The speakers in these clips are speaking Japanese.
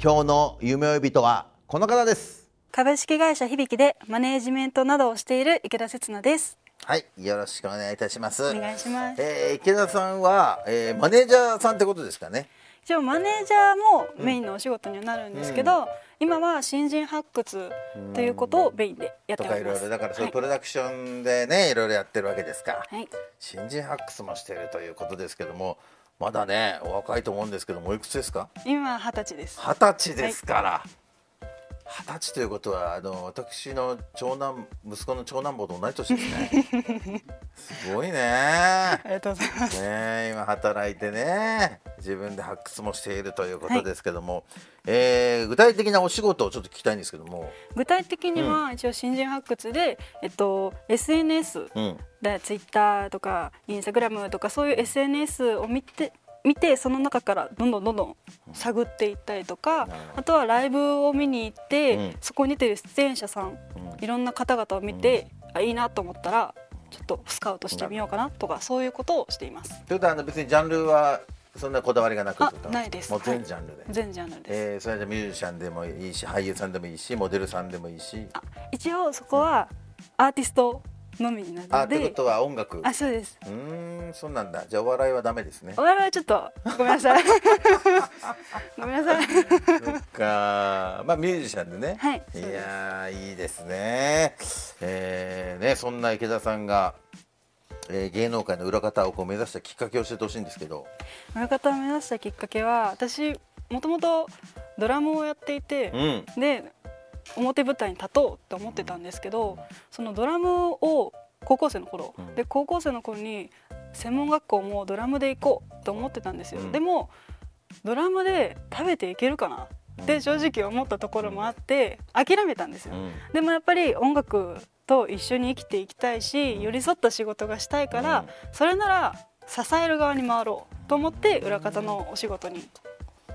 今日の夢追い人はこの方です。株式会社響でマネージメントなどをしている池田節奈です。はいよろしくお願いいたします。お願いします。えー池田さんは、えーマネージャーさんってことですかね？一応マネージャーもメインのお仕事にはなるんですけど、今は新人発掘ということをメインでやってます。かいろい。ろだからそういうプはロダクションでね、い、ろいろやってるわけですか。い、はい、新人発掘もしているということですけどもまだねお若いと思うんですけどもおいくつですか？今二十歳です。二十歳ですから二十歳ということはあの私の長男息子の長男坊と同じ年ですね。すごいね。ありがとうございます。ね今働いてね自分で発掘もしているということですけども、えー具体的なお仕事をちょっと聞きたいんですけども、具体的には一応新人発掘で、えっと SNS うん、でツイッターとかインスタグラムとかそういう SNS を見て見てその中からどんどんどんどん探っていったりとか、あとはライブを見に行って、うん。そこに出てる出演者さん、いろんな方々を見て、あいいなと思ったらちょっとスカウトしてみようかなとかそういうことをしています。ということはあの別にジャンルはそんなこだわりがなくないです。もう全ジャンルで、はい。全ジャンルです。えーそれじゃミュージシャンでもいいし俳優さんでもいいしモデルさんでもいいし。あ一応そこはアーティストのみになるので。あってことは音楽。あそうです。うーんそうなんだ。じゃあお笑いはダメですね。お笑いはちょっとごめんなさい。ごめんなさい。そっか。まあミュージシャンでね。はい。いやーいいですね。えーねそんな池田さんが、えー芸能界の裏方をこう目指したきっかけを教えてほしいんですけど。親方を目指したきっかけは私もともとドラムをやっていて、うん。で表舞台に立とうって思ってたんですけどそのドラムを高校生の頃、うん。で高校生の頃に専門学校もドラムで行こうと思ってたんですよ、うん。でもドラムで食べていけるかな？って正直思ったところもあって諦めたんですよ、うん。でもやっぱり音楽と一緒に生きていきたいし寄り添った仕事がしたいから、うん。それなら支える側に回ろうと思って裏方のお仕事に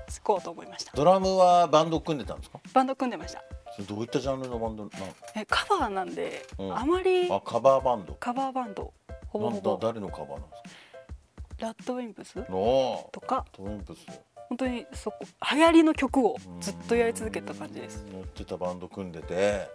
就こうと思いました。ドラムはバンド組んでたんですか？バンド組んでましたどういったジャンルのバンドなえカバーなんで、うん。あまりあカバーバンド。カバーバンド。ほぼほぼ。誰のカバーなんですか？ラッドウィンプスおとか。トインプス。本当にそこ流行りの曲をずっとやり続けた感じです。乗ってたバンド組んでて。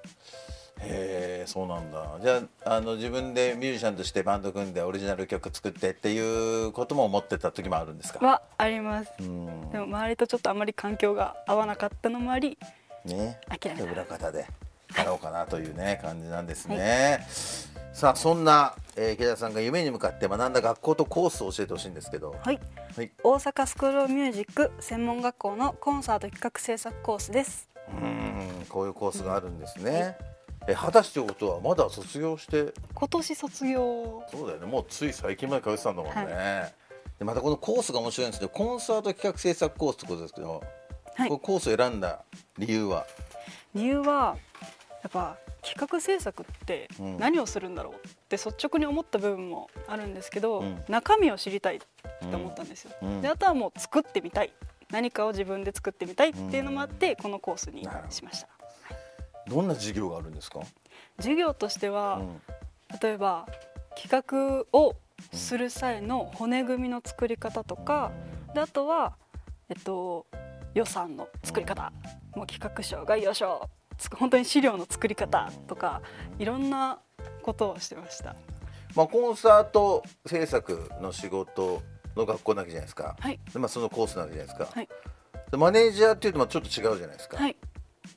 へえそうなんだ。じゃああの自分でミュージシャンとしてバンド組んでオリジナル曲作ってっていうことも思ってた時もあるんですか？はあります。うん。でも周りとちょっとあまり環境が合わなかったのもありね諦めた裏方でやろうかなというね感じなんですね、さあそんな、えー池田さんが夢に向かって学んだ学校とコースを教えてほしいんですけど。はい。はい。大阪スクール・ミュージック専門学校のコンサート企画制作コースです。うんこういうコースがあるんですね。え果たしてことはまだ卒業して？今年卒業。そうだよね。もうつい最近まで通ってたんだもんね、はでまたこのコースが面白いんですけどコンサート企画制作コースってことですけど、はい。コースを選んだ理由は？理由はやっぱ企画制作ってうん。何をするんだろうって率直に思った部分もあるんですけど、うん。中身を知りたいって思ったんですよ、うん。であとはもう作ってみたい。何かを自分で作ってみたいっていうのもあって、このコースにしました。どんな授業があるんですか、授業としては、うん。例えば企画をする際の骨組みの作り方とか、であとは、えっと、予算の作り方、もう企画書概要書本当に資料の作り方とかいろんなことをしてました。まあ、コンサート制作の仕事の学校なわけじゃないですか、はい。でまあ、そのコースなわけじゃないですか、はい。マネージャーっていうのもちょっと違うじゃないですか、はい。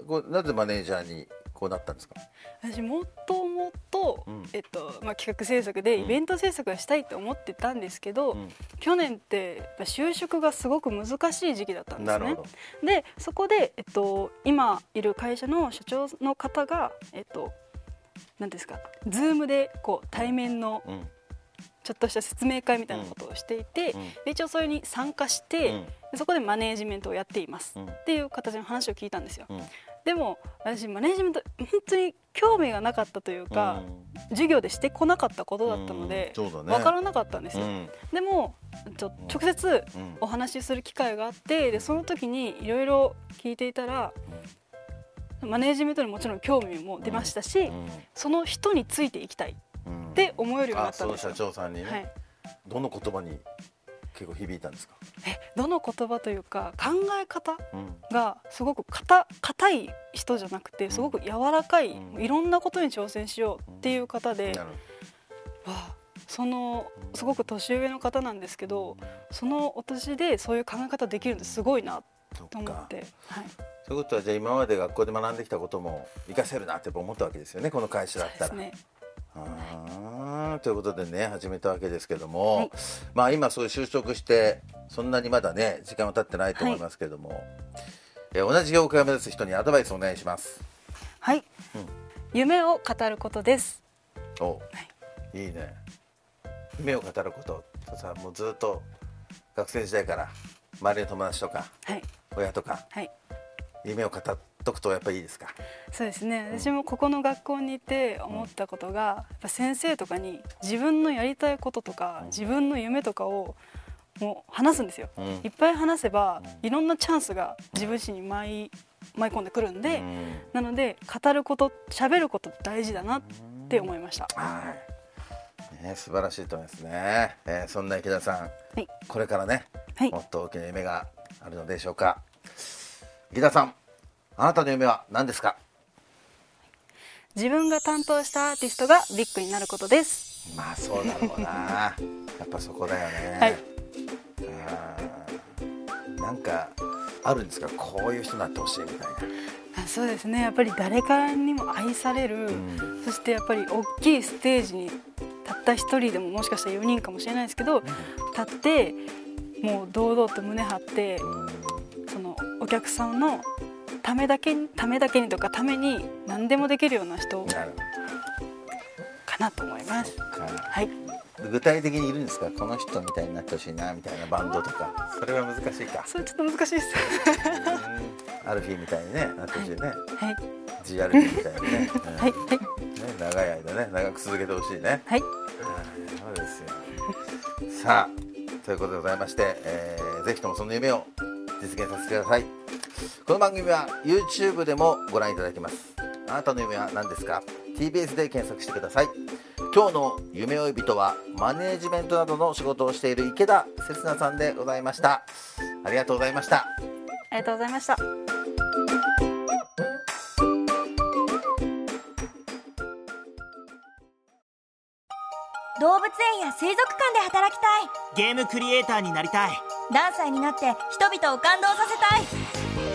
こうなぜマネージャーにこうなったんですか？私もともとうん。えっとまあ企画制作でイベント制作がしたいと思ってたんですけど、うん。去年って就職がすごく難しい時期だったんですね。でそこで、えっと、今いる会社の社長の方が、えっと、何ですか Zoom でこう対面のうん。ちょっとした説明会みたいなことをしていて、うん。で一応それに参加して、うん。でそこでマネージメントをやっています、うん。っていう形の話を聞いたんですよ。うんでも私マネージメント本当に興味がなかったというか、授業でしてこなかったことだったので、うね。分からなかったんですよ。うん。でもちょ直接うん。お話しする機会があってでその時にいろいろ聞いていたら、マネージメントにもちろん興味も出ましたし、うん。その人についていきたいっうん。て思えるようになったんですよ。長さんにね、はい、どの言葉に結構響いたんですか、えどの言葉というか考え方うんがすごく硬硬い人じゃなくてすごく柔らかい、うん。いろんなことに挑戦しようっていう方で、わあそのすごく年上の方なんですけどそのお年でそういう考え方できるのすごいなと思って、はい、ということはじゃあ今まで学校で学んできたことも活かせるなって思ったわけですよねこの会社だったら。ね。ということでね始めたわけですけども、はい。まあ今そういう就職してそんなにまだね時間は経ってないと思いますけども、え同じ業界を目指す人にアドバイスお願いします。はい、うん。夢を語ることです。お、い、いね。夢を語ることさもうずっと学生時代から周りの友達とかはい、親とかはい、夢を語っとくとやっぱいいですか？そうですね。私もここの学校にいて思ったことが、やっぱ先生とかに自分のやりたいこととか、自分の夢とかをもう話すんですよ。うん。いっぱい話せば、いろんなチャンスが自分自身に舞い舞い込んでくるんで、うん。なので語ること、喋ること大事だなって思いました。はい、ね、素晴らしいと思いますね、えーそんな池田さん、はい。これからね、はい。もっと大きな夢があるのでしょうか。池田さんあなたの夢は何ですか？自分が担当したアーティストがビッグになることです。まあそうだろうな。やっぱそこだよね、はいあるんですか？こういう人になってほしいみたいな。あそうですね。やっぱり誰からにも愛される、ん。そしてやっぱり大きいステージにたった一人でももしかしたら4人かもしれないですけど、立ってもう堂々と胸張って、そのお客さんのためだけにためだけにとかために何でもできるような人かなと思います。はい、具体的にいるんですか？この人みたいになってほしいなみたいなバンドとか。それは難しいか。それちょっと難しいです。うん。アルフィーみたいにねなってほしいね、はい、G アルフィーみたいにね、うんはい、はい、ね長い間ね長く続けてほしいね。はい、はいそうですよ。さあということでございまして、えーぜひともその夢を実現させてください。この番組は YouTube でもご覧いただけます。あなたの夢は何ですか？TBS で検索してください。今日の夢追い人はマネージメントなどの仕事をしている池田節奈さんでございました。ありがとうございました。ありがとうございました。動物園や水族館で働きたい。ゲームクリエイターになりたい。何歳になって人々を感動させたい